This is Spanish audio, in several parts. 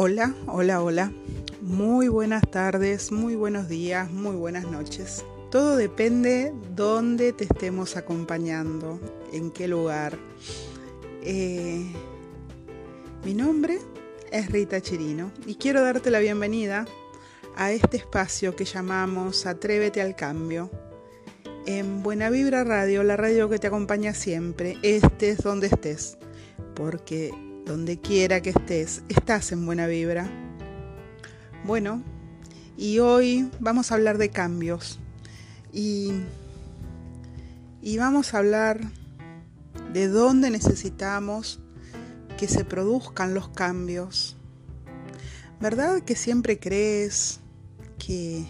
Hola, hola, hola. Muy buenas tardes, muy buenos días, muy buenas noches. Todo depende dónde te estemos acompañando, en qué lugar. Eh, mi nombre es Rita Chirino y quiero darte la bienvenida a este espacio que llamamos Atrévete al Cambio. En Buena Vibra Radio, la radio que te acompaña siempre, estés donde estés, porque donde quiera que estés, estás en buena vibra. Bueno, y hoy vamos a hablar de cambios. Y, y vamos a hablar de dónde necesitamos que se produzcan los cambios. ¿Verdad que siempre crees que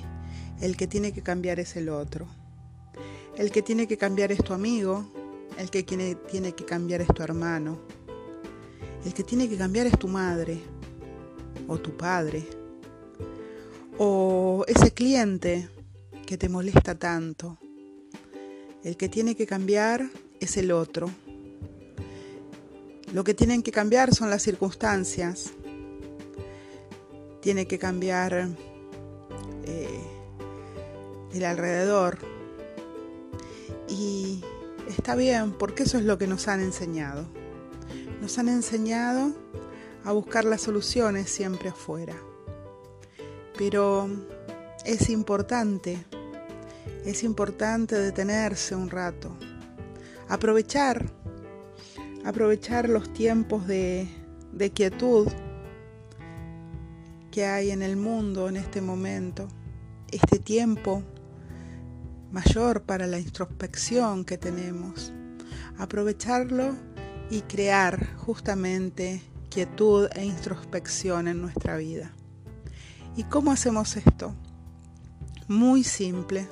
el que tiene que cambiar es el otro? El que tiene que cambiar es tu amigo, el que tiene, tiene que cambiar es tu hermano, el que tiene que cambiar es tu madre o tu padre o ese cliente que te molesta tanto. El que tiene que cambiar es el otro. Lo que tienen que cambiar son las circunstancias. Tiene que cambiar eh, el alrededor. Y está bien, porque eso es lo que nos han enseñado. Nos han enseñado a buscar las soluciones siempre afuera. Pero es importante, es importante detenerse un rato, aprovechar, aprovechar los tiempos de, de quietud que hay en el mundo en este momento, este tiempo mayor para la introspección que tenemos, aprovecharlo y crear justamente quietud e introspección en nuestra vida. ¿Y cómo hacemos esto? Muy simple,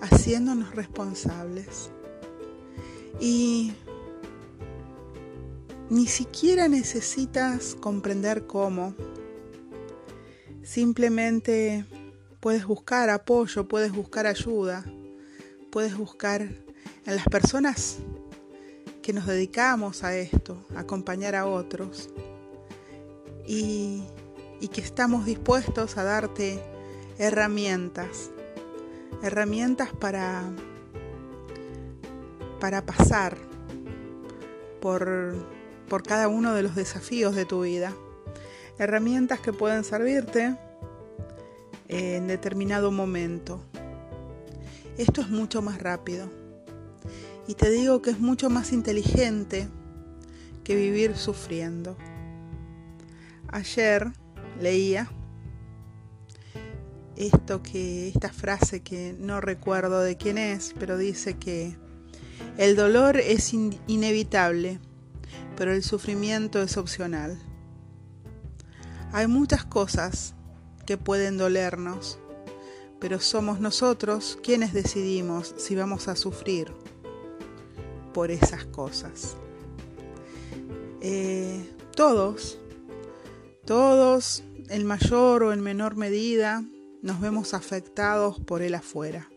haciéndonos responsables. Y ni siquiera necesitas comprender cómo. Simplemente puedes buscar apoyo, puedes buscar ayuda, puedes buscar en las personas que nos dedicamos a esto, a acompañar a otros, y, y que estamos dispuestos a darte herramientas, herramientas para, para pasar por, por cada uno de los desafíos de tu vida, herramientas que pueden servirte en determinado momento. Esto es mucho más rápido y te digo que es mucho más inteligente que vivir sufriendo. Ayer leía esto que esta frase que no recuerdo de quién es, pero dice que el dolor es inevitable, pero el sufrimiento es opcional. Hay muchas cosas que pueden dolernos, pero somos nosotros quienes decidimos si vamos a sufrir por esas cosas. Eh, todos, todos, en mayor o en menor medida, nos vemos afectados por el afuera,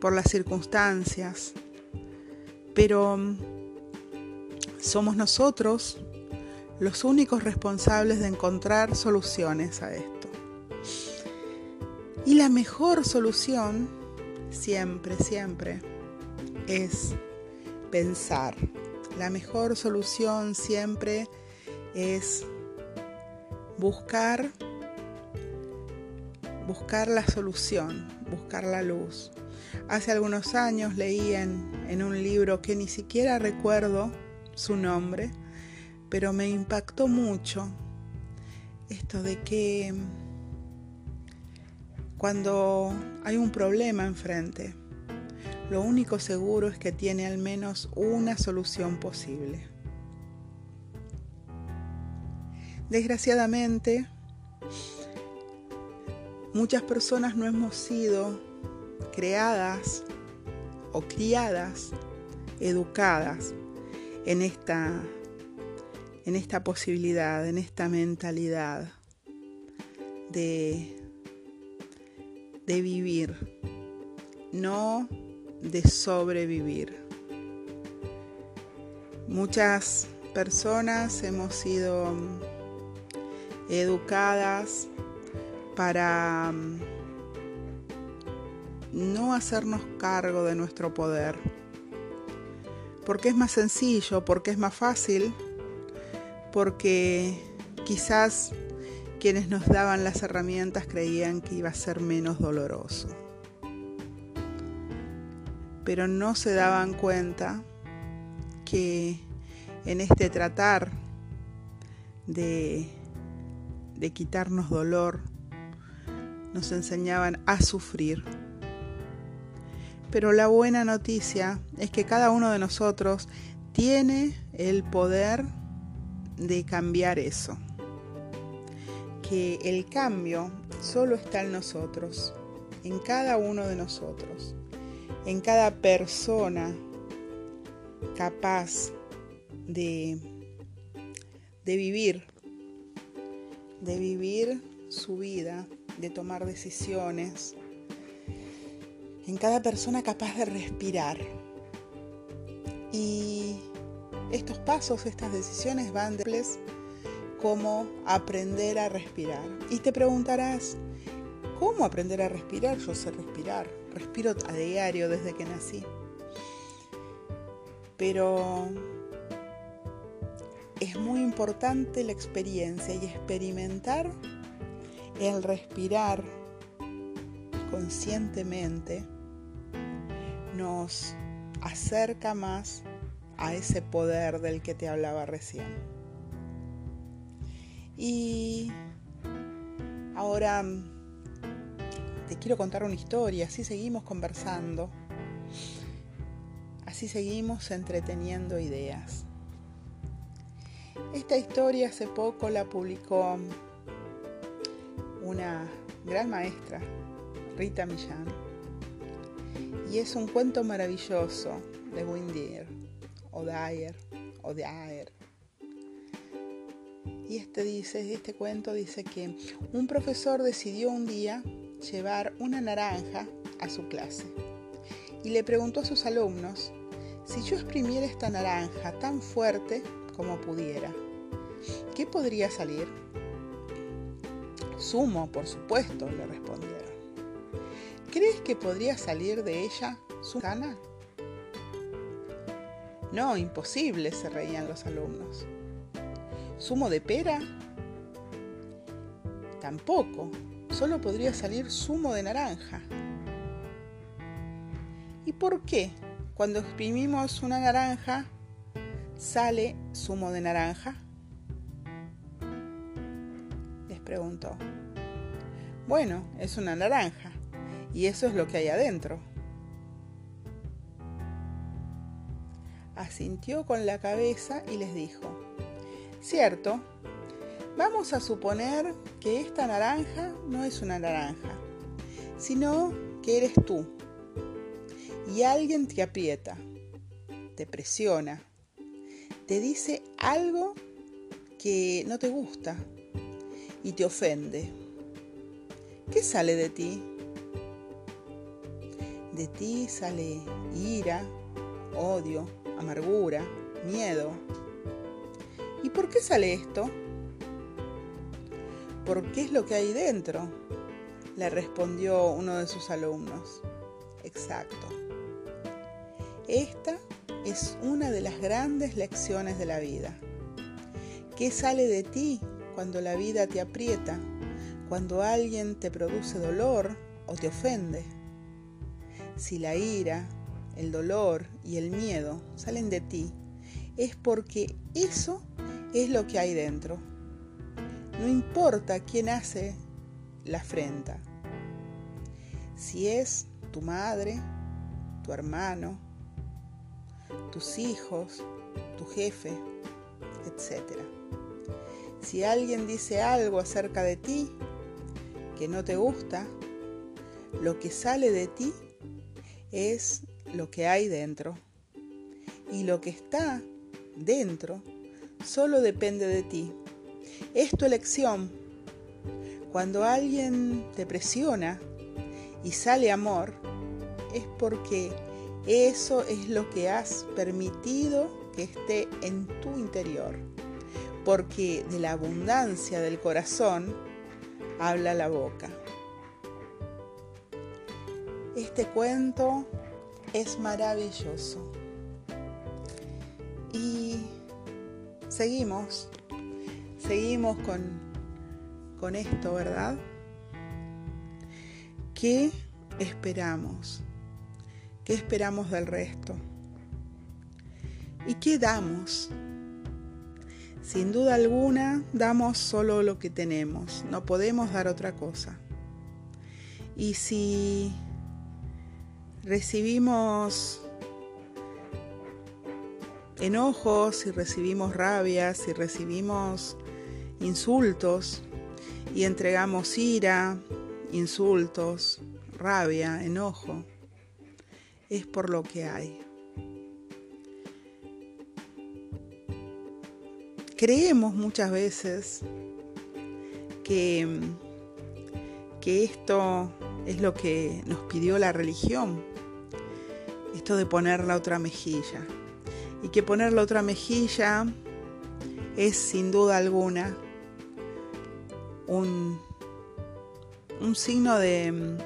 por las circunstancias, pero mm, somos nosotros los únicos responsables de encontrar soluciones a esto. Y la mejor solución, siempre, siempre, es pensar. La mejor solución siempre es buscar buscar la solución, buscar la luz. Hace algunos años leí en, en, un libro que ni siquiera recuerdo su nombre, pero me impactó mucho esto de que cuando hay un problema enfrente, lo único seguro es que tiene al menos una solución posible. Desgraciadamente, muchas personas no hemos sido creadas o criadas, educadas en esta, en esta posibilidad, en esta mentalidad de, de vivir, no de sobrevivir. Muchas personas hemos sido educadas para mm, no hacernos cargo de nuestro poder. Porque es más sencillo, porque es más fácil, porque quizás quienes nos daban las herramientas creían que iba a ser menos doloroso. Pero no se daban cuenta que en este tratar de, de quitarnos dolor, nos enseñaban a sufrir. Pero la buena noticia es que cada uno de nosotros tiene el poder de cambiar eso que el cambio solo está en nosotros, en cada uno de nosotros, en cada persona capaz de, de vivir, de vivir su vida, de tomar decisiones, en cada persona capaz de respirar. Y estos pasos, estas decisiones van de cómo aprender a respirar. Y te preguntarás, ¿cómo aprender a respirar? Yo sé respirar, respiro a diario desde que nací. Pero es muy importante la experiencia y experimentar el respirar conscientemente nos acerca más a ese poder del que te hablaba recién. Y ahora quiero contar una historia, así seguimos conversando, así seguimos entreteniendo ideas. Esta historia hace poco la publicó una gran maestra, Rita Millán, y es un cuento maravilloso de Windir, o Dyer, o Dyer, y este dice, este cuento dice que un profesor decidió un día llevar una naranja a su clase y le preguntó a sus alumnos si yo exprimiera esta naranja tan fuerte como pudiera, ¿qué podría salir? Sumo, por supuesto, le respondieron. ¿Crees que podría salir de ella su cana? No, imposible, se reían los alumnos. ¿Zumo de pera? Tampoco. Solo podría salir zumo de naranja. ¿Y por qué cuando exprimimos una naranja sale zumo de naranja? Les preguntó. Bueno, es una naranja y eso es lo que hay adentro. Asintió con la cabeza y les dijo, Cierto, vamos a suponer que esta naranja no es una naranja, sino que eres tú. Y alguien te aprieta, te presiona, te dice algo que no te gusta y te ofende. ¿Qué sale de ti? De ti sale ira, odio, amargura, miedo, ¿Y por qué sale esto? Porque es lo que hay dentro, le respondió uno de sus alumnos. Exacto. Esta es una de las grandes lecciones de la vida. ¿Qué sale de ti cuando la vida te aprieta, cuando alguien te produce dolor o te ofende? Si la ira, el dolor y el miedo salen de ti, es porque eso es lo que hay dentro. No importa quién hace la afrenta. Si es tu madre, tu hermano, tus hijos, tu jefe, etc. Si alguien dice algo acerca de ti que no te gusta, lo que sale de ti es lo que hay dentro. Y lo que está dentro solo depende de ti. Es tu elección. Cuando alguien te presiona y sale amor, es porque eso es lo que has permitido que esté en tu interior. porque de la abundancia del corazón habla la boca. Este cuento es maravilloso. Y seguimos, seguimos con, con esto, ¿verdad? ¿Qué esperamos? ¿Qué esperamos del resto? ¿Y qué damos? Sin duda alguna, damos solo lo que tenemos, no podemos dar otra cosa. Y si recibimos enojos, si recibimos rabia, si recibimos insultos y entregamos ira, insultos, rabia, enojo, es por lo que hay. Creemos muchas veces que, que esto es lo que nos pidió la religión, esto de poner la otra mejilla. Y que poner la otra mejilla es sin duda alguna un, un signo de,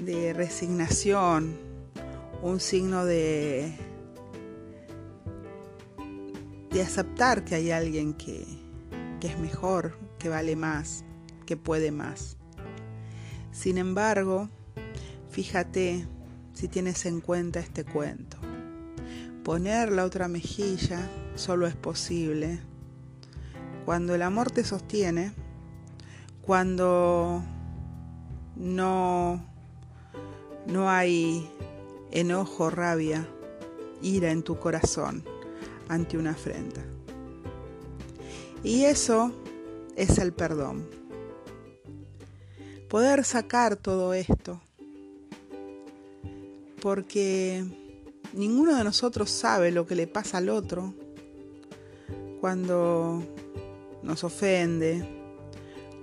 de resignación, un signo de, de aceptar que hay alguien que, que es mejor, que vale más, que puede más. Sin embargo, fíjate si tienes en cuenta este cuento. Poner la otra mejilla solo es posible cuando el amor te sostiene, cuando no, no hay enojo, rabia, ira en tu corazón ante una afrenta. Y eso es el perdón. Poder sacar todo esto. Porque ninguno de nosotros sabe lo que le pasa al otro cuando nos ofende,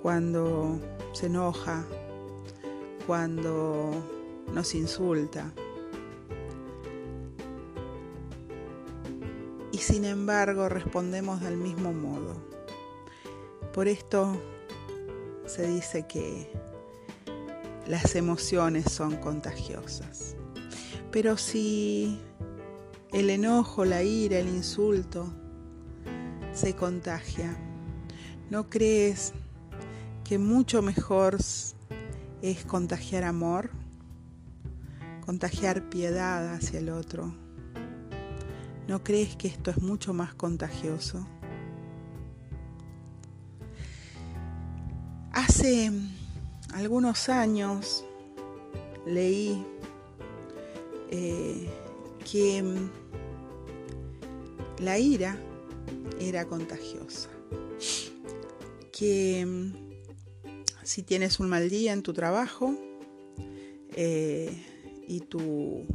cuando se enoja, cuando nos insulta. sin embargo respondemos del mismo modo. Por esto se dice que las emociones son contagiosas. Pero si el enojo, la ira, el insulto se contagia, ¿no crees que mucho mejor es contagiar amor? Contagiar piedad hacia el otro ¿No crees que esto es mucho más contagioso? Hace algunos años leí eh, que la ira era contagiosa, que si tienes un mal día en tu trabajo eh, y tu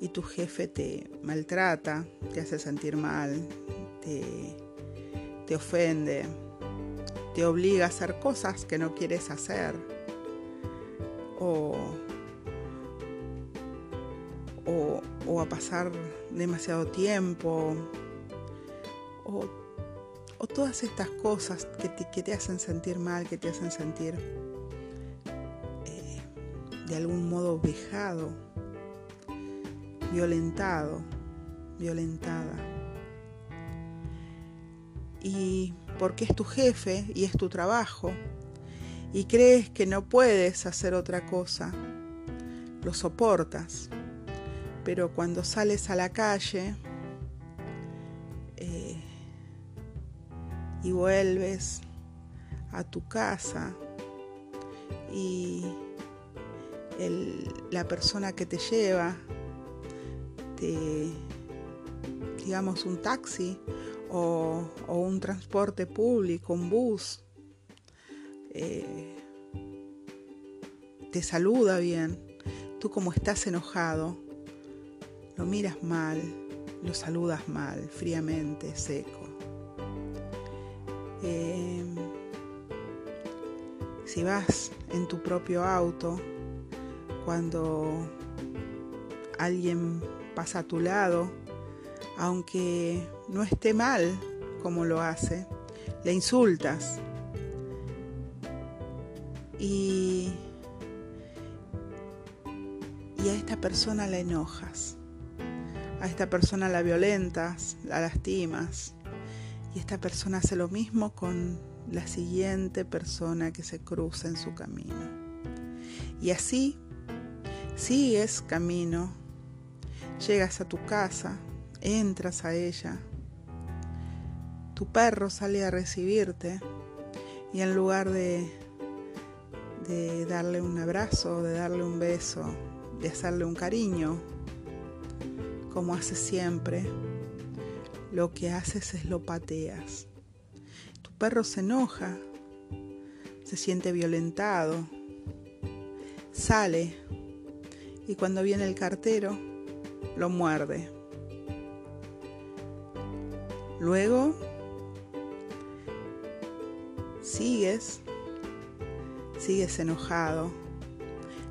y tu jefe te maltrata, te hace sentir mal, te, ofende, te obliga a hacer cosas que no quieres hacer o, o, a pasar demasiado tiempo o, todas estas cosas que te, hacen sentir mal, que te hacen sentir eh, de algún modo vejado violentado, violentada. Y porque es tu jefe y es tu trabajo y crees que no puedes hacer otra cosa, lo soportas. Pero cuando sales a la calle y vuelves a tu casa y la persona que te lleva digamos, un taxi o, un transporte público, un bus, eh, te saluda bien, tú como estás enojado, lo miras mal, lo saludas mal, fríamente, seco. Eh, si vas en tu propio auto, cuando alguien pasa a tu lado, aunque no esté mal, como lo hace, le insultas. Y, y a esta persona la enojas, a esta persona la violentas, la lastimas y esta persona hace lo mismo con la siguiente persona que se cruza en su camino. Y así sigues camino, llegas a tu casa, entras a ella, tu perro sale a recibirte y en lugar de, de darle un abrazo, de darle un beso, de hacerle un cariño, como hace siempre, lo que haces es lo pateas. Tu perro se enoja, se siente violentado, sale y cuando viene el cartero lo muerde. Luego sigues, sigues enojado,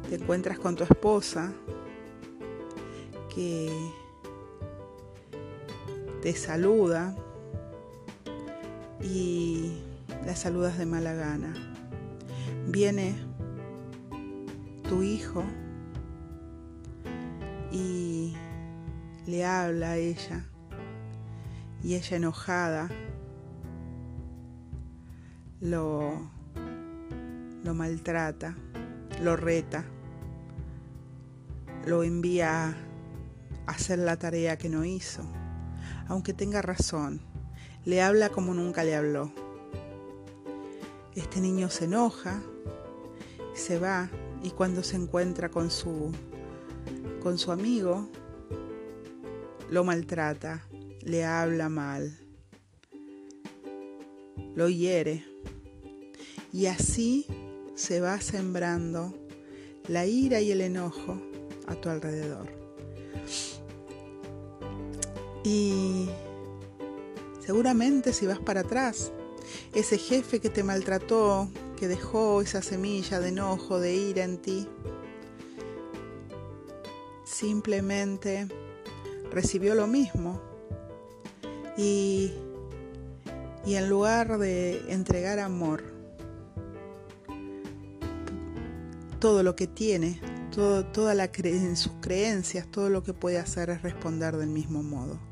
te encuentras con tu esposa que te saluda y la saludas de mala gana. Viene tu hijo y le habla a ella y ella enojada lo, lo maltrata, lo reta, lo envía a hacer la tarea que no hizo, aunque tenga razón, le habla como nunca le habló. Este niño se enoja, se va y cuando se encuentra con su con su amigo lo maltrata, le habla mal, lo hiere y así se va sembrando la ira y el enojo a tu alrededor. Y seguramente si vas para atrás, ese jefe que te maltrató, que dejó esa semilla de enojo, de ira en ti, simplemente recibió lo mismo y, y en lugar de entregar amor, todo lo que tiene, toda la en sus creencias, todo lo que puede hacer es responder del mismo modo.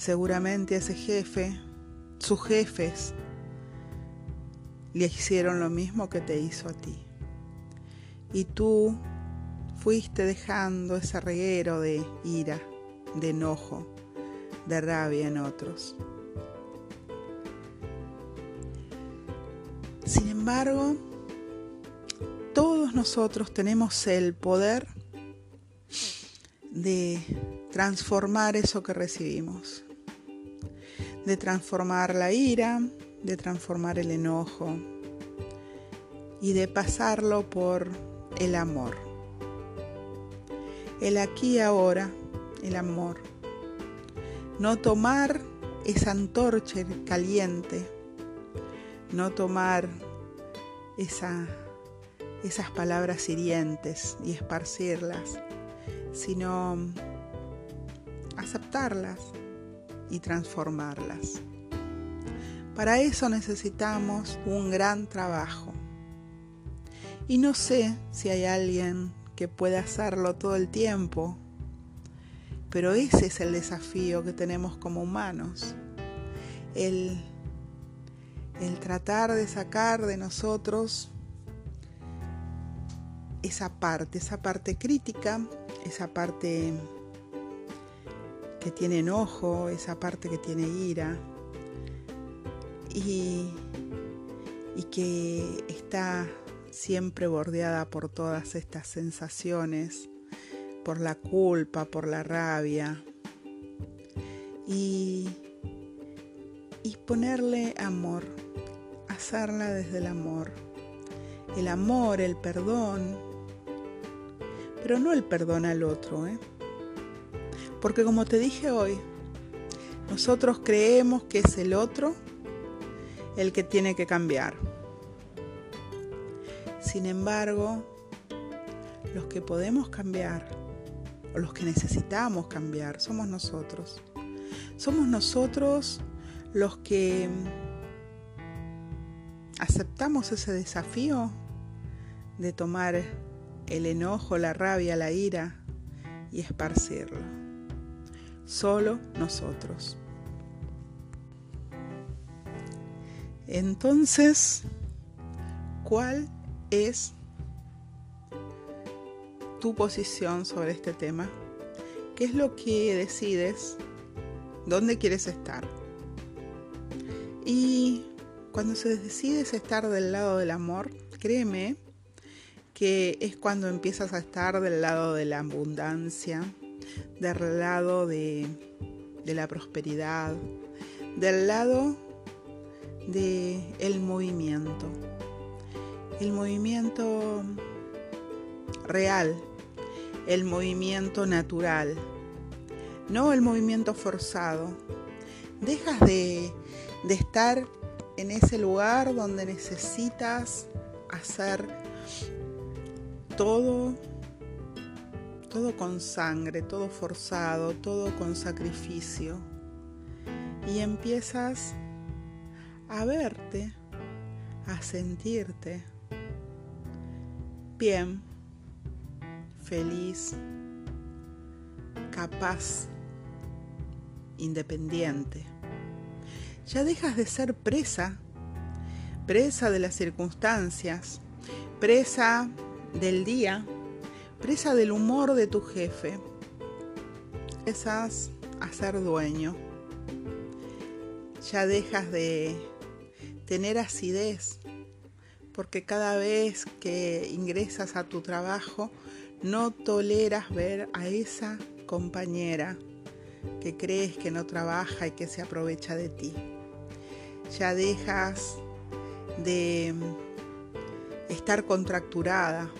Seguramente ese jefe, sus jefes, le hicieron lo mismo que te hizo a ti. Y tú fuiste dejando ese reguero de ira, de enojo, de rabia en otros. Sin embargo, todos nosotros tenemos el poder de transformar eso que recibimos, de transformar la ira, de transformar el enojo y de pasarlo por el amor. El aquí y ahora, el amor. No tomar esa antorcha caliente no tomar esas palabras hirientes y esparcirlas, sino aceptarlas y transformarlas. Para eso necesitamos un gran trabajo. Y no sé si hay alguien que pueda hacerlo todo el tiempo, pero ese es el desafío que tenemos como humanos, el el tratar de sacar de nosotros esa parte, esa parte crítica, esa parte que tiene enojo, esa parte que tiene ira y, y que está siempre bordeada por todas estas sensaciones, por la culpa, por la rabia y, y ponerle amor hacerla desde el amor. El amor, el perdón, pero no el perdón al otro, ¿eh? Porque como te dije hoy, nosotros creemos que es el otro el que tiene que cambiar. Sin embargo, los que podemos cambiar o los que necesitamos cambiar, somos nosotros. Somos nosotros los que aceptamos ese desafío de tomar el enojo, la rabia, la ira y esparcirlo. Solo nosotros. Entonces, ¿cuál es tu posición sobre este tema? ¿Qué es lo que decides? ¿Dónde quieres estar? Y cuando se decides estar del lado del amor, créeme que es cuando empiezas a estar del lado de la abundancia, del lado de, de la prosperidad, del lado del el movimiento. El movimiento real, el movimiento natural, no el movimiento forzado. Dejas de, de estar en ese lugar donde necesitas hacer todo, todo con sangre, todo forzado, todo con sacrificio. Y empiezas a verte, a sentirte bien, feliz, capaz, independiente. Ya dejas de ser presa, presa de las circunstancias, presa del día, presa del humor de tu jefe. Esas a ser dueño. Ya dejas de tener acidez, porque cada vez que ingresas a tu trabajo no toleras ver a esa compañera que crees que no trabaja y que se aprovecha de ti. Ya dejas de estar contracturada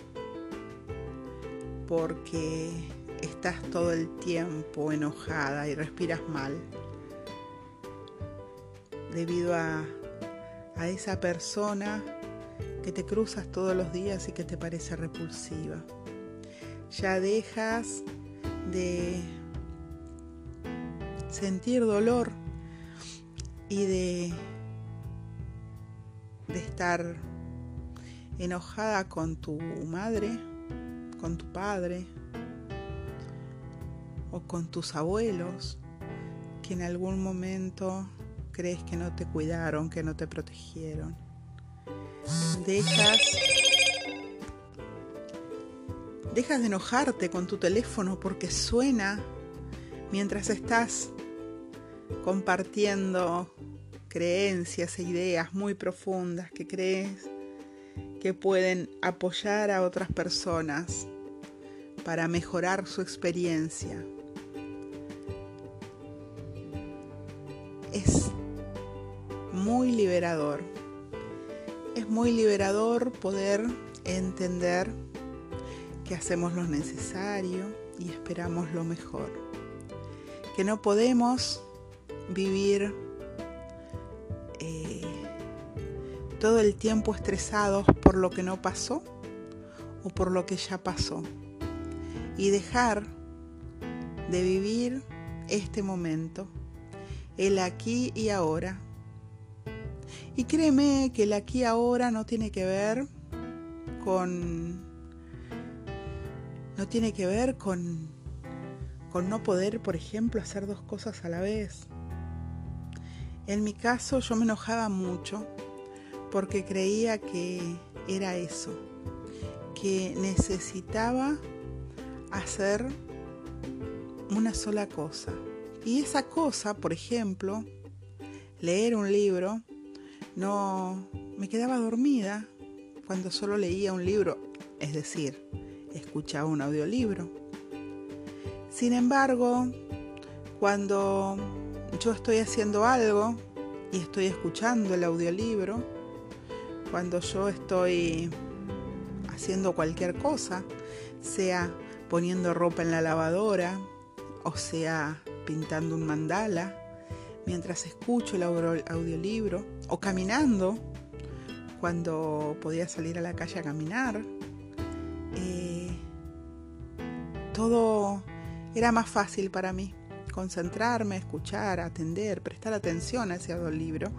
porque estás todo el tiempo enojada y respiras mal debido a, a esa persona que te cruzas todos los días y que te parece repulsiva. Ya dejas de sentir dolor y de, de estar enojada con tu madre, con tu padre o con tus abuelos que en algún momento crees que no te cuidaron, que no te protegieron. Dejas de enojarte con tu teléfono porque suena mientras estás compartiendo creencias e ideas muy profundas que crees que pueden apoyar a otras personas para mejorar su experiencia. Es muy liberador. Es muy liberador poder entender que hacemos lo necesario y esperamos lo mejor. Que no podemos vivir eh, todo el tiempo estresados por lo que no pasó o por lo que ya pasó. Y dejar de vivir este momento, el aquí y ahora. Y créeme que el aquí y ahora no tiene que ver con no tiene que ver con con no poder, por ejemplo, hacer dos cosas a la vez. En mi caso yo me enojaba mucho porque creía que era eso, que necesitaba hacer una sola cosa. Y esa cosa, por ejemplo, leer un libro, no me quedaba dormida cuando solo leía un libro, es decir, escuchaba un audiolibro. Sin embargo, cuando yo estoy haciendo algo y estoy escuchando el audiolibro, cuando yo estoy haciendo cualquier cosa, sea poniendo ropa en la lavadora o sea pintando un mandala, mientras escucho el audiolibro o caminando cuando podía salir a la calle a caminar. Eh, todo era más fácil para mí concentrarme, escuchar, atender, prestar atención a ese libro.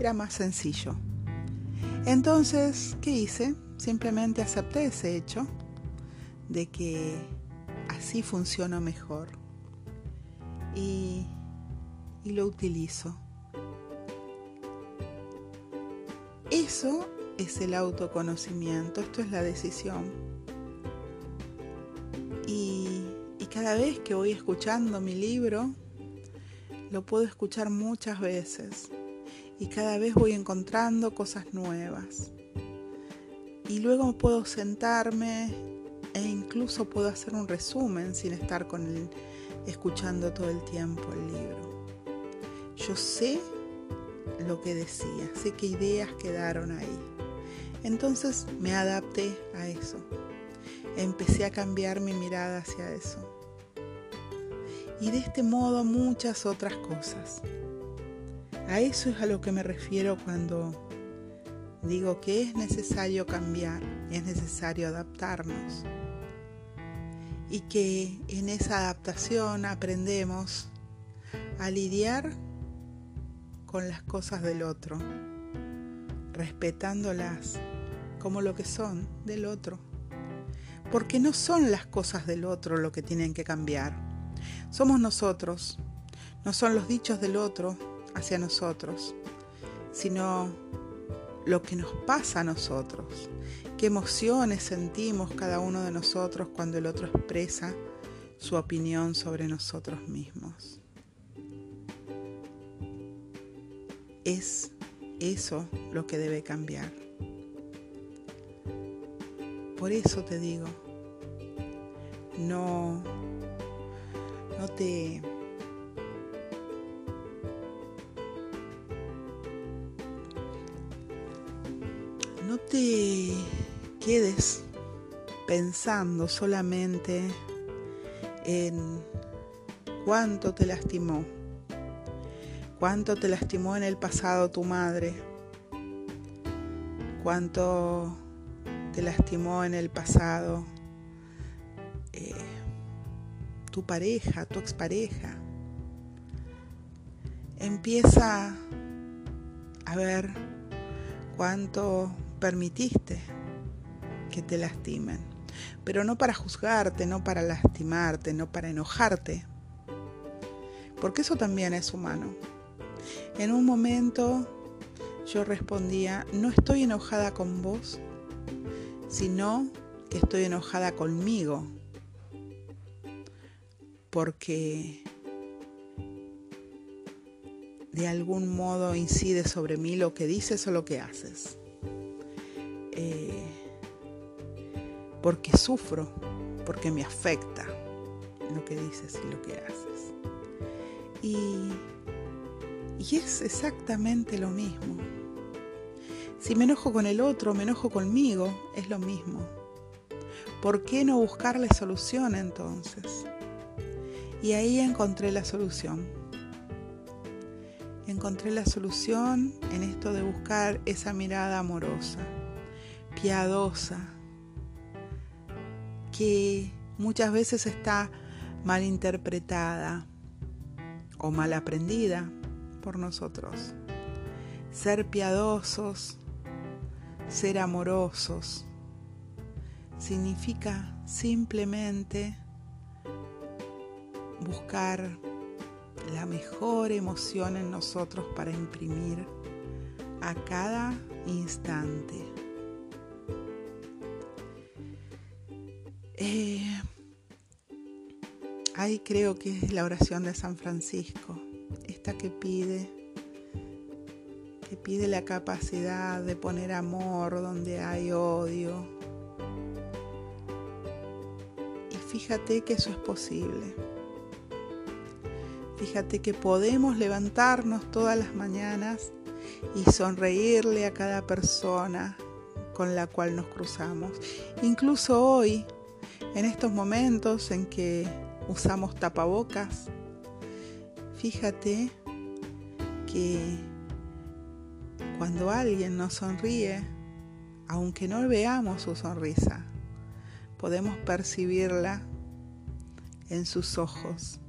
Era más sencillo. Entonces, ¿qué hice? Simplemente acepté ese hecho de que así funciona mejor. Y, y lo utilizo. Eso es el autoconocimiento, esto es la decisión. Y, y, cada vez que voy escuchando mi libro, lo puedo escuchar muchas veces. Y cada vez voy encontrando cosas nuevas. Y luego puedo sentarme incluso puedo hacer un resumen sin estar con el, escuchando todo el tiempo el libro. Yo sé lo que decía, sé qué ideas quedaron ahí. Entonces me adapté a eso. Empecé a cambiar mi mirada hacia eso. Y de este modo muchas otras cosas. A eso es a lo que me refiero cuando digo que es necesario cambiar, es necesario adaptarnos. Y que en esa adaptación aprendemos a lidiar con las cosas del otro, respetándolas como lo que son del otro. Porque no son las cosas del otro lo que tienen que cambiar. Somos nosotros. No son los dichos del otro hacia nosotros, sino lo que nos pasa a nosotros. Qué emociones sentimos cada uno de nosotros cuando el otro expresa su opinión sobre nosotros mismos. Es eso lo que debe cambiar. Por eso te digo, no, no te... quedes pensando solamente en cuánto te lastimó cuánto te lastimó en el pasado tu madre, cuánto te lastimó en el pasado eh, tu pareja, tu expareja. Empieza a ver cuánto permitiste que te lastimen, pero no para juzgarte, no para lastimarte, no para enojarte, porque eso también es humano. En un momento yo respondía, no estoy enojada con vos, sino que estoy enojada conmigo, porque de algún modo incide sobre mí lo que dices o lo que haces. Eh, porque sufro, porque me afecta lo que dices y lo que haces. Y y es exactamente lo mismo. Si me enojo con el otro, me enojo conmigo, es lo mismo. ¿Por qué no buscarle solución entonces? Y ahí encontré la solución. Encontré la solución en esto de buscar esa mirada amorosa, piadosa, que muchas veces está mal interpretada o mal aprendida por nosotros. Ser piadosos, ser amorosos, significa simplemente buscar la mejor emoción en nosotros para imprimir a cada instante. Eh, ahí creo que es la oración de San Francisco esta que pide, que pide la capacidad de poner amor donde hay odio. Y fíjate que eso es posible. Fíjate que podemos levantarnos todas las mañanas y sonreírle a cada persona con la cual nos cruzamos. Incluso hoy, en estos momentos en que usamos tapabocas, fíjate que cuando alguien nos sonríe, aunque no veamos su sonrisa, podemos percibirla en sus ojos.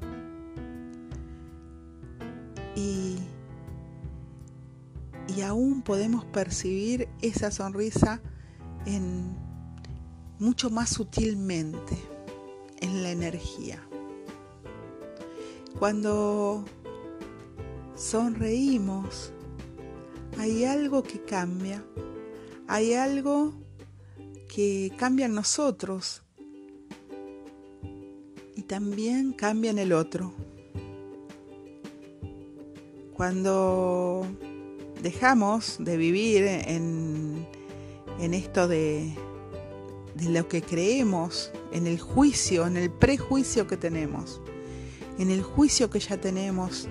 Y, y aún podemos percibir esa sonrisa en mucho más sutilmente en la energía. Cuando sonreímos, hay algo que cambia, hay algo que cambia en nosotros y también cambia en el otro. Cuando dejamos de vivir en, en esto de, de lo que creemos, en el juicio, en el prejuicio que tenemos, en el juicio que ya tenemos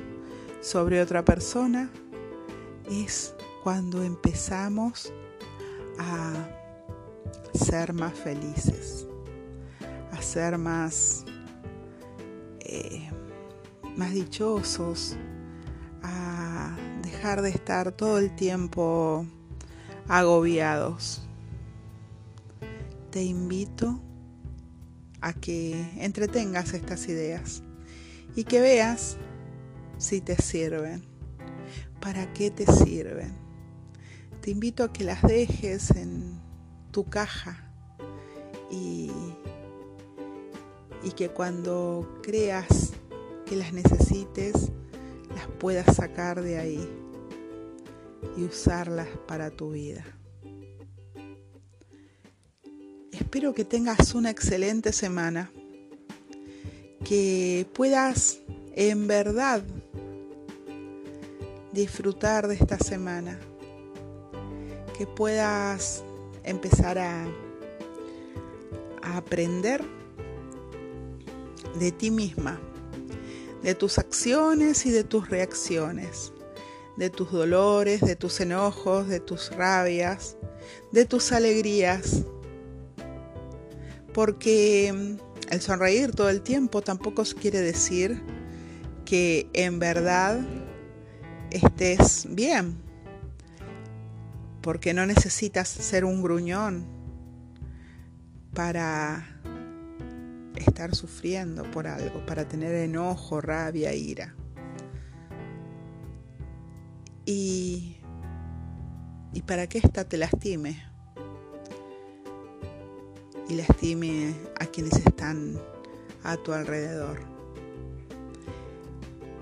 sobre otra persona, es cuando empezamos a ser más felices, a ser más, eh, más dichosos, a dejar de estar todo el tiempo agobiados te invito a que entretengas estas ideas y que veas si te sirven, para qué te sirven. Te invito a que las dejes en tu caja y, y que cuando creas que las necesites, las puedas sacar de ahí y usarlas para tu vida. Espero que tengas una excelente semana, que puedas en verdad disfrutar de esta semana, que puedas empezar a, a aprender de ti misma, de tus acciones y de tus reacciones, de tus dolores, de tus enojos, de tus rabias, de tus alegrías porque mm, el sonreír todo el tiempo tampoco quiere decir que en verdad estés bien, porque no necesitas ser un gruñón para estar sufriendo por algo, para tener enojo, rabia, ira. Y, y para que ésta te lastime y lastime a quienes están a tu alrededor.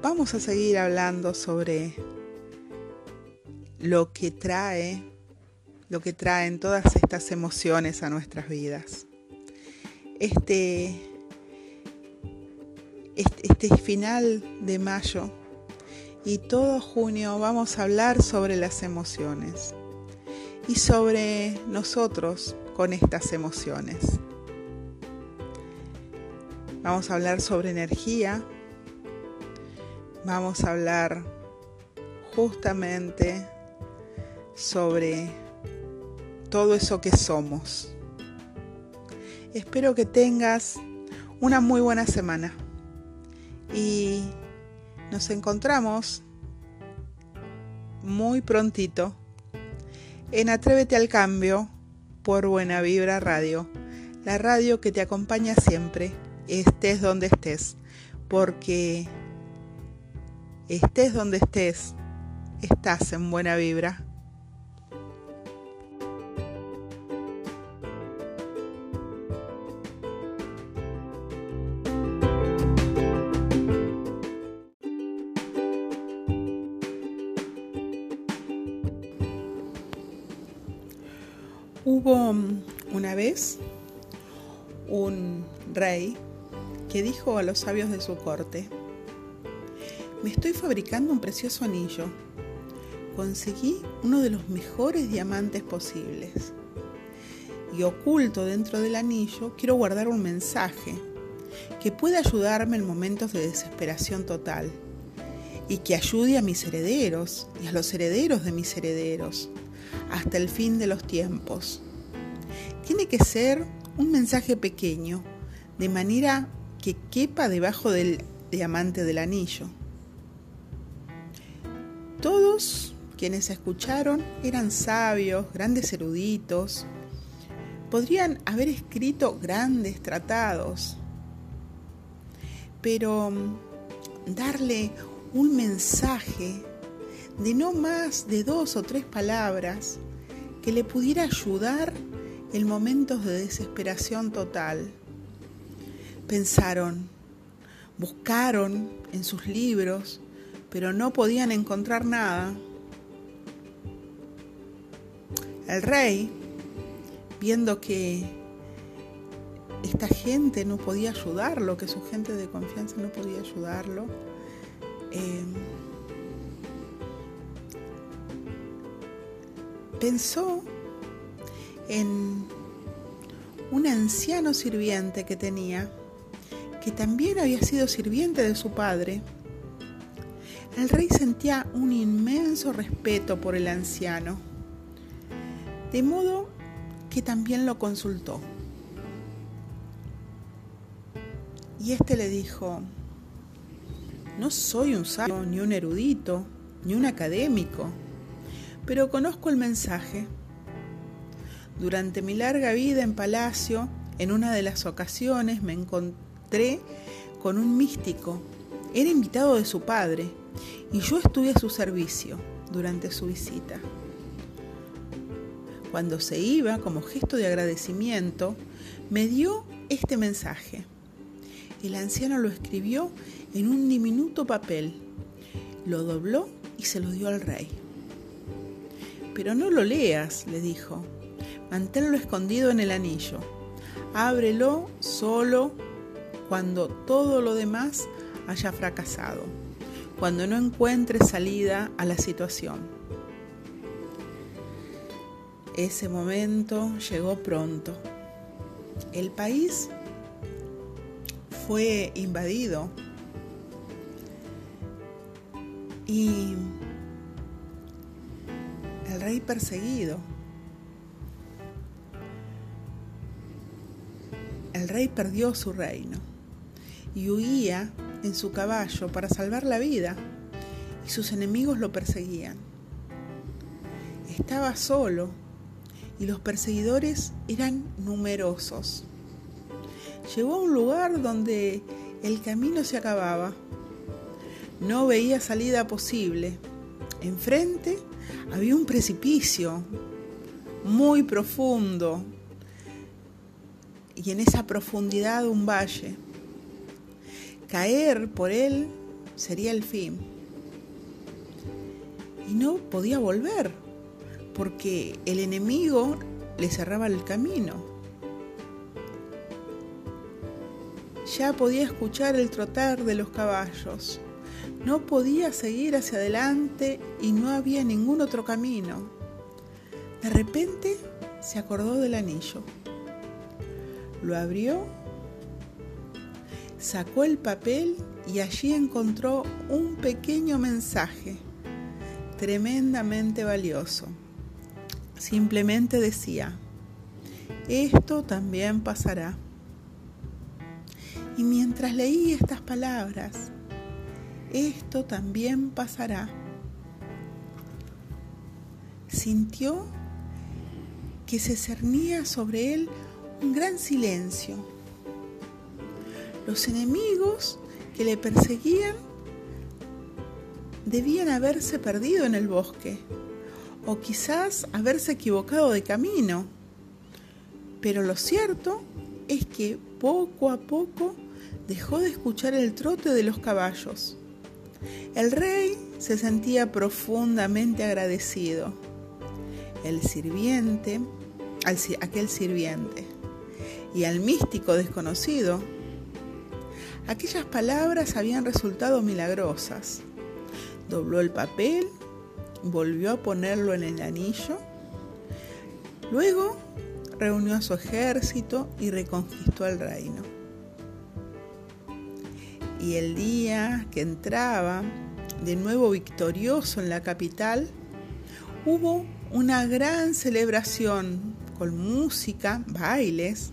Vamos a seguir hablando sobre lo que trae, lo que traen todas estas emociones a nuestras vidas. Este, este, este final de mayo y todo junio vamos a hablar sobre las emociones y sobre nosotros con estas emociones. Vamos a hablar sobre energía, vamos a hablar justamente sobre todo eso que somos. Espero que tengas una muy buena semana y nos encontramos muy prontito en Atrévete al Cambio por Buena Vibra Radio, la radio que te acompaña siempre, estés donde estés, porque estés donde estés, estás en buena vibra. Un rey que dijo a los sabios de su corte, me estoy fabricando un precioso anillo. Conseguí uno de los mejores diamantes posibles. Y oculto dentro del anillo quiero guardar un mensaje que pueda ayudarme en momentos de desesperación total y que ayude a mis herederos y a los herederos de mis herederos hasta el fin de los tiempos. Tiene que ser un mensaje pequeño, de manera que quepa debajo del diamante del anillo. Todos quienes escucharon eran sabios, grandes eruditos, podrían haber escrito grandes tratados, pero mm, darle un mensaje de no más de dos o tres palabras que le pudiera ayudar en momentos de desesperación total. Pensaron, buscaron en sus libros, pero no podían encontrar nada. El rey, viendo que esta gente no podía ayudarlo, que su gente de confianza no podía ayudarlo, eh, pensó en un anciano sirviente que tenía, que también había sido sirviente de su padre. El rey sentía un inmenso respeto por el anciano, de modo que también lo consultó. Y éste le dijo, no soy un sabio, ni un erudito, ni un académico, pero conozco el mensaje. Durante mi larga vida en palacio, en una de las ocasiones me encontré con un místico. Era invitado de su padre y yo estuve a su servicio durante su visita. Cuando se iba, como gesto de agradecimiento, me dio este mensaje. El anciano lo escribió en un diminuto papel, lo dobló y se lo dio al rey. Pero no lo leas, le dijo, manténlo escondido en el anillo. Ábrelo solo cuando todo lo demás haya fracasado, cuando no encuentres salida a la situación. Ese momento llegó pronto. El país fue invadido y el rey perseguido. El rey perdió su reino y huía en su caballo para salvar la vida y sus enemigos lo perseguían. Estaba solo y los perseguidores eran numerosos. Llegó a un lugar donde el camino se acababa. No veía salida posible. Enfrente había un precipicio muy profundo y en esa profundidad un valle. Caer por él sería el fin. Y no podía volver porque el enemigo le cerraba el camino. Ya podía escuchar el trotar de los caballos. No podía seguir hacia adelante y no había ningún otro camino. De repente se acordó del anillo. Lo abrió, sacó el papel y allí encontró un pequeño mensaje tremendamente valioso. Simplemente decía, esto también pasará. Y mientras leí estas palabras, esto también pasará, sintió que se cernía sobre él un gran silencio. Los enemigos que le perseguían debían haberse perdido en el bosque o quizás haberse equivocado de camino. Pero lo cierto es que poco a poco dejó de escuchar el trote de los caballos. El rey se sentía profundamente agradecido. El sirviente, aquel sirviente, y al místico desconocido, aquellas palabras habían resultado milagrosas. Dobló el papel, volvió a ponerlo en el anillo, luego reunió a su ejército y reconquistó el reino. Y el día que entraba de nuevo victorioso en la capital, hubo una gran celebración con música, bailes,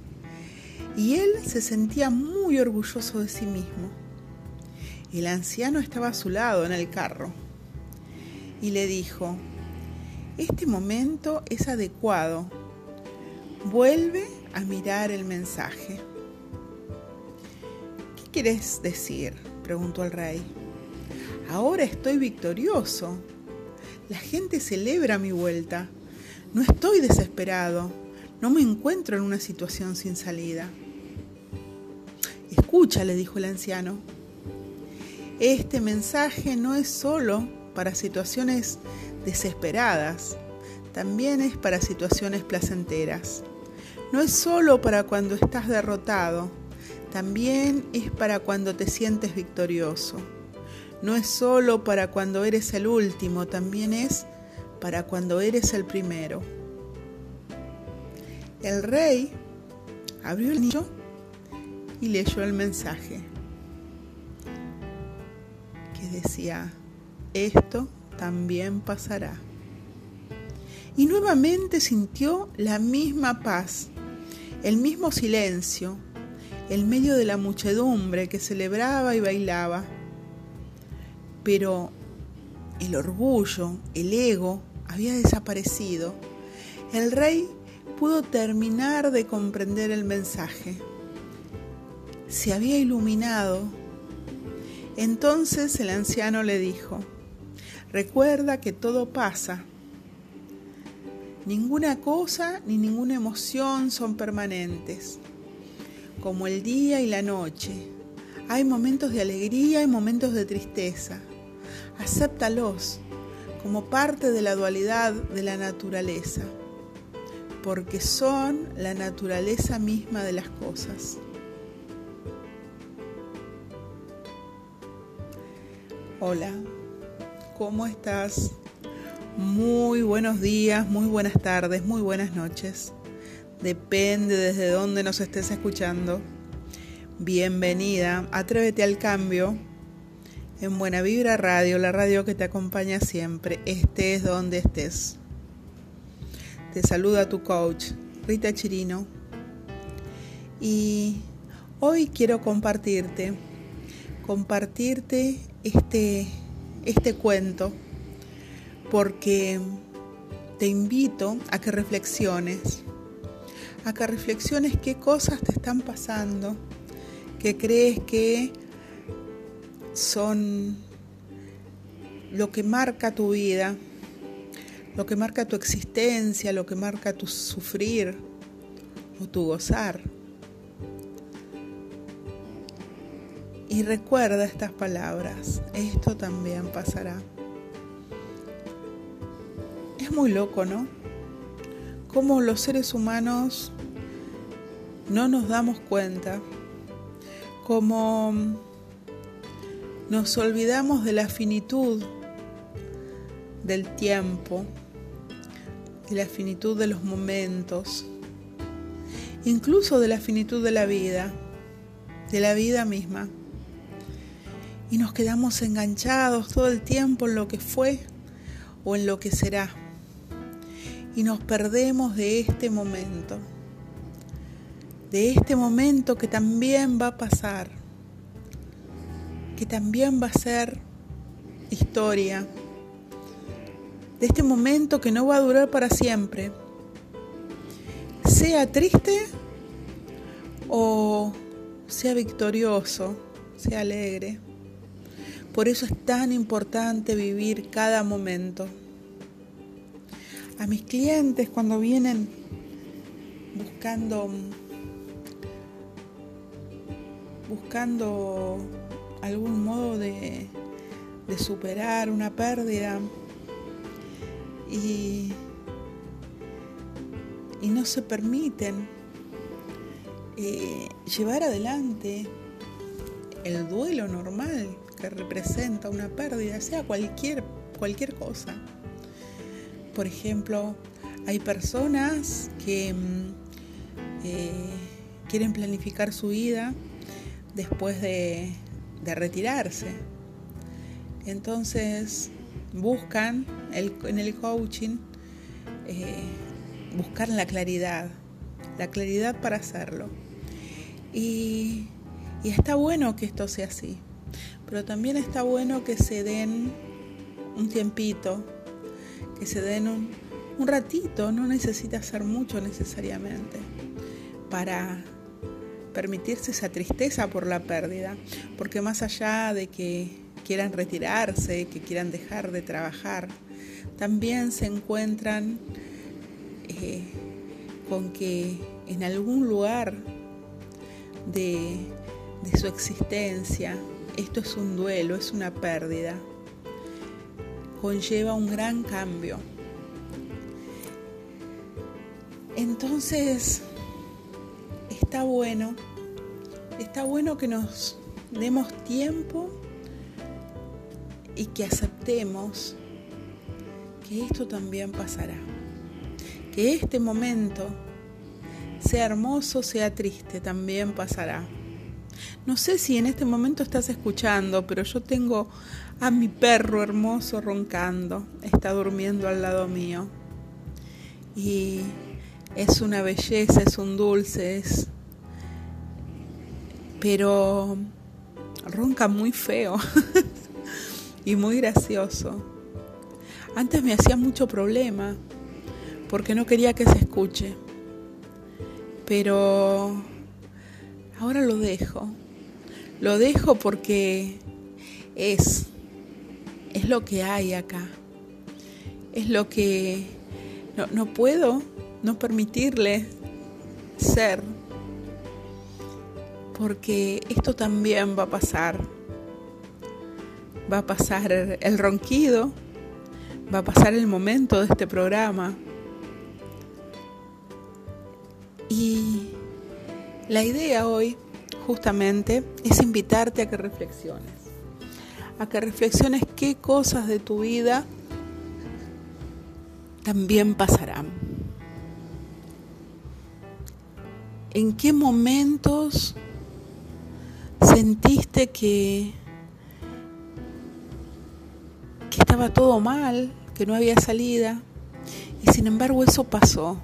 y él se sentía muy orgulloso de sí mismo. El anciano estaba a su lado en el carro y le dijo, este momento es adecuado Vuelve a mirar el mensaje. ¿Qué quieres decir? preguntó el rey. Ahora estoy victorioso. La gente celebra mi vuelta. No estoy desesperado. No me encuentro en una situación sin salida. Escucha, le dijo el anciano. Este mensaje no es solo para situaciones desesperadas, también es para situaciones placenteras. No es solo para cuando estás derrotado, también es para cuando te sientes victorioso. No es solo para cuando eres el último, también es para cuando eres el primero. El rey abrió el nicho y leyó el mensaje que decía, esto también pasará. Y nuevamente sintió la misma paz, el mismo silencio, en medio de la muchedumbre que celebraba y bailaba. Pero el orgullo, el ego, había desaparecido. El rey pudo terminar de comprender el mensaje. Se había iluminado. Entonces el anciano le dijo, recuerda que todo pasa. Ninguna cosa ni ninguna emoción son permanentes, como el día y la noche. Hay momentos de alegría y momentos de tristeza. Acéptalos como parte de la dualidad de la naturaleza porque son la naturaleza misma de las cosas. Hola, ¿cómo estás? Muy buenos días, muy buenas tardes, muy buenas noches. Depende desde dónde nos estés escuchando. Bienvenida, atrévete al cambio. En Buena Vibra Radio, la radio que te acompaña siempre, estés donde estés. Te saluda tu coach, Rita Chirino. Y hoy quiero compartirte, compartirte este, este cuento, porque te invito a que reflexiones, a que reflexiones qué cosas te están pasando, que crees que son lo que marca tu vida lo que marca tu existencia, lo que marca tu sufrir o tu gozar. Y recuerda estas palabras, esto también pasará. Es muy loco, ¿no? Cómo los seres humanos no nos damos cuenta, cómo nos olvidamos de la finitud del tiempo, de la finitud de los momentos, incluso de la finitud de la vida, de la vida misma. Y nos quedamos enganchados todo el tiempo en lo que fue o en lo que será. Y nos perdemos de este momento, de este momento que también va a pasar, que también va a ser historia, de este momento que no va a durar para siempre, sea triste o sea victorioso, sea alegre. Por eso es tan importante vivir cada momento. A mis clientes cuando vienen buscando buscando algún modo de, de superar una pérdida, y, no se permiten eh, llevar adelante el duelo normal que representa una pérdida, sea cualquier, cualquier cosa. Por ejemplo, hay personas que mm, eh, quieren planificar su vida después de, de retirarse. Entonces buscan en el coaching, eh, buscar la claridad, la claridad para hacerlo. Y, está bueno que esto sea así, pero también está bueno que se den un tiempito, que se den un, un ratito, no necesita hacer mucho necesariamente, para permitirse esa tristeza por la pérdida, porque más allá de que quieran retirarse, que quieran dejar de trabajar, también se encuentran eh, con que en algún lugar de, de su existencia esto es un duelo, es una pérdida, conlleva un gran cambio. Entonces, está bueno, está bueno que nos demos tiempo y que aceptemos que esto también pasará. Que este momento, sea hermoso, sea triste, también pasará. No sé si en este momento estás escuchando, pero yo tengo a mi perro hermoso roncando. Está durmiendo al lado mío. Y es una belleza, es un dulce, es... Pero ronca muy feo y muy gracioso. Antes me hacía mucho problema porque no quería que se escuche. Pero ahora lo dejo. Lo dejo porque es, es lo que hay acá. Es lo que no, no puedo no permitirle ser. Porque esto también va a pasar. Va a pasar el ronquido, va a pasar el momento de este programa. Y la idea hoy justamente es invitarte a que reflexiones, a que reflexiones qué cosas de tu vida también pasarán. ¿En qué momentos sentiste que, que estaba todo mal, que no había salida? Y sin embargo eso pasó.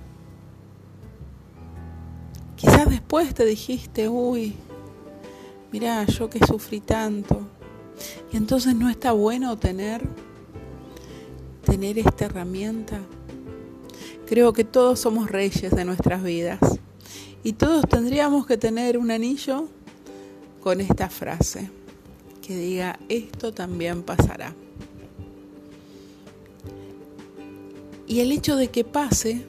Quizás después te dijiste, uy, mira, yo que sufrí tanto. Y entonces no está bueno tener, tener esta herramienta. Creo que todos somos reyes de nuestras vidas y todos tendríamos que tener un anillo con esta frase que diga, esto también pasará. Y el hecho de que pase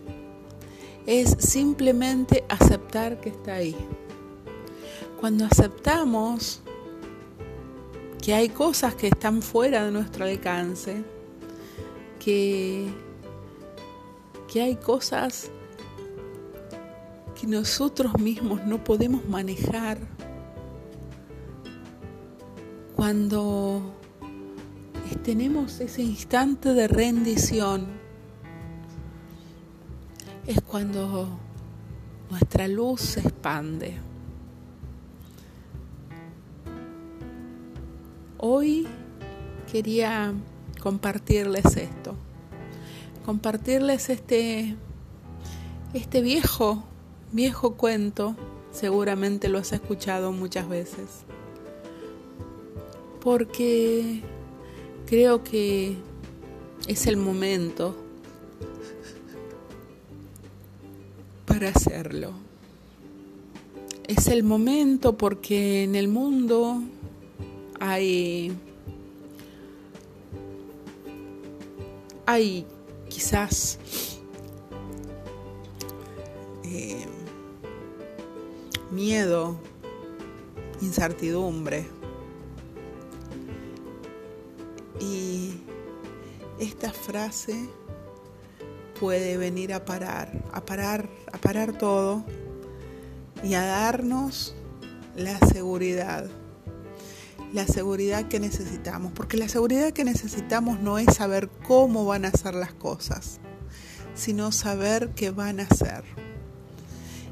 es simplemente aceptar que está ahí. Cuando aceptamos que hay cosas que están fuera de nuestro alcance, que, que hay cosas que nosotros mismos no podemos manejar, cuando tenemos ese instante de rendición, cuando nuestra luz se expande. Hoy quería compartirles esto, compartirles este, este viejo, viejo cuento, seguramente lo has escuchado muchas veces, porque creo que es el momento hacerlo. Es el momento porque en el mundo hay, hay quizás eh, miedo, incertidumbre. Y esta frase puede venir a parar, a parar, a parar todo y a darnos la seguridad la seguridad que necesitamos, porque la seguridad que necesitamos no es saber cómo van a ser las cosas, sino saber qué van a ser.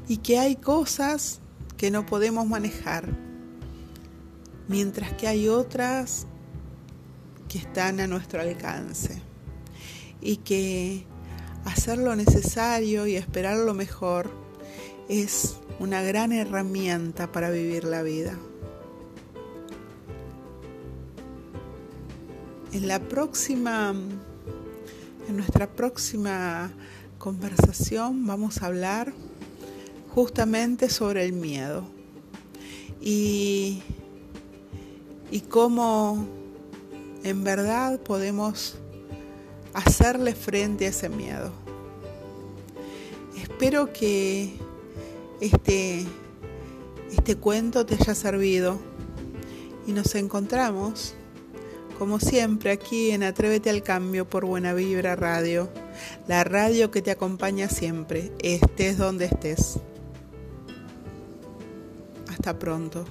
Y que hay cosas que no podemos manejar, mientras que hay otras que están a nuestro alcance. Y que hacer lo necesario y esperar lo mejor es una gran herramienta para vivir la vida. En la próxima, en nuestra próxima conversación vamos a hablar justamente sobre el miedo. y, y cómo en verdad podemos hacerle frente a ese miedo. Espero que este, este cuento te haya servido y nos encontramos, como siempre, aquí en Atrévete al Cambio por Buena Vibra Radio, la radio que te acompaña siempre, estés donde estés. Hasta pronto.